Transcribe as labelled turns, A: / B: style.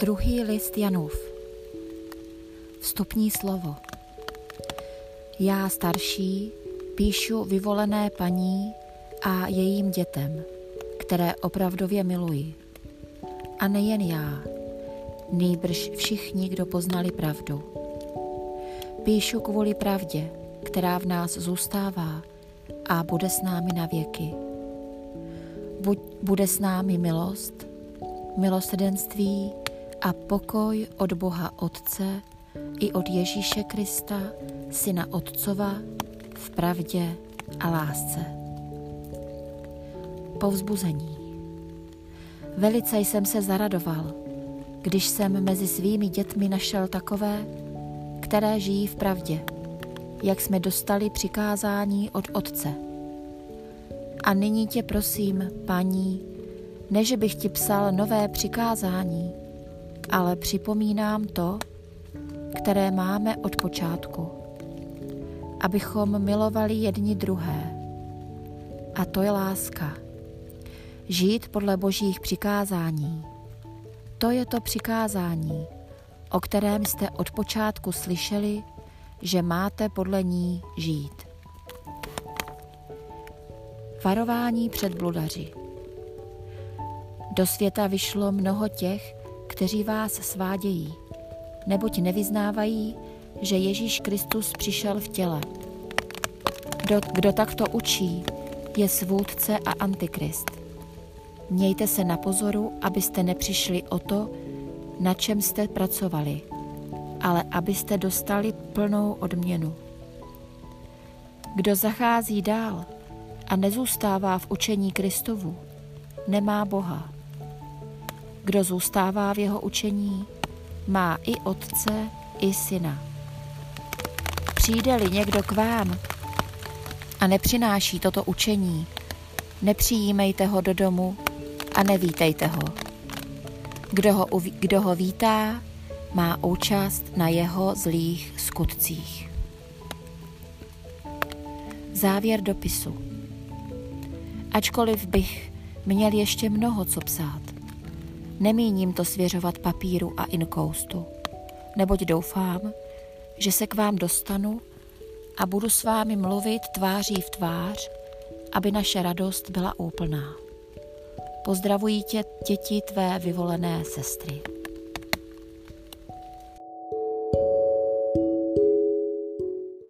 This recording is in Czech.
A: Druhý list Janův. Vstupní slovo. Já starší píšu vyvolené paní a jejím dětem, které opravdově miluji. A nejen já, nejbrž všichni, kdo poznali pravdu. Píšu kvůli pravdě, která v nás zůstává a bude s námi na věky. Buď bude s námi milost, milosrdenství a pokoj od Boha Otce i od Ježíše Krista, Syna Otcova, v pravdě a lásce. Povzbuzení. Velice jsem se zaradoval, když jsem mezi svými dětmi našel takové, které žijí v pravdě, jak jsme dostali přikázání od Otce. A nyní tě prosím, paní, neže bych ti psal nové přikázání, ale připomínám to, které máme od počátku, abychom milovali jedni druhé. A to je láska. Žít podle božích přikázání. To je to přikázání, o kterém jste od počátku slyšeli, že máte podle ní žít. Varování před bludaři. Do světa vyšlo mnoho těch, kteří vás svádějí, neboť nevyznávají, že Ježíš Kristus přišel v těle. Kdo, kdo takto učí, je svůdce a antikrist. Mějte se na pozoru, abyste nepřišli o to, na čem jste pracovali, ale abyste dostali plnou odměnu. Kdo zachází dál a nezůstává v učení Kristovu, nemá Boha. Kdo zůstává v jeho učení, má i otce, i syna. Přijde-li někdo k vám a nepřináší toto učení, nepřijímejte ho do domu a nevítejte ho. Kdo ho, kdo ho vítá, má účast na jeho zlých skutcích. Závěr dopisu. Ačkoliv bych měl ještě mnoho co psát, Nemíním to svěřovat papíru a inkoustu, neboť doufám, že se k vám dostanu a budu s vámi mluvit tváří v tvář, aby naše radost byla úplná. Pozdravují tě děti tvé vyvolené sestry.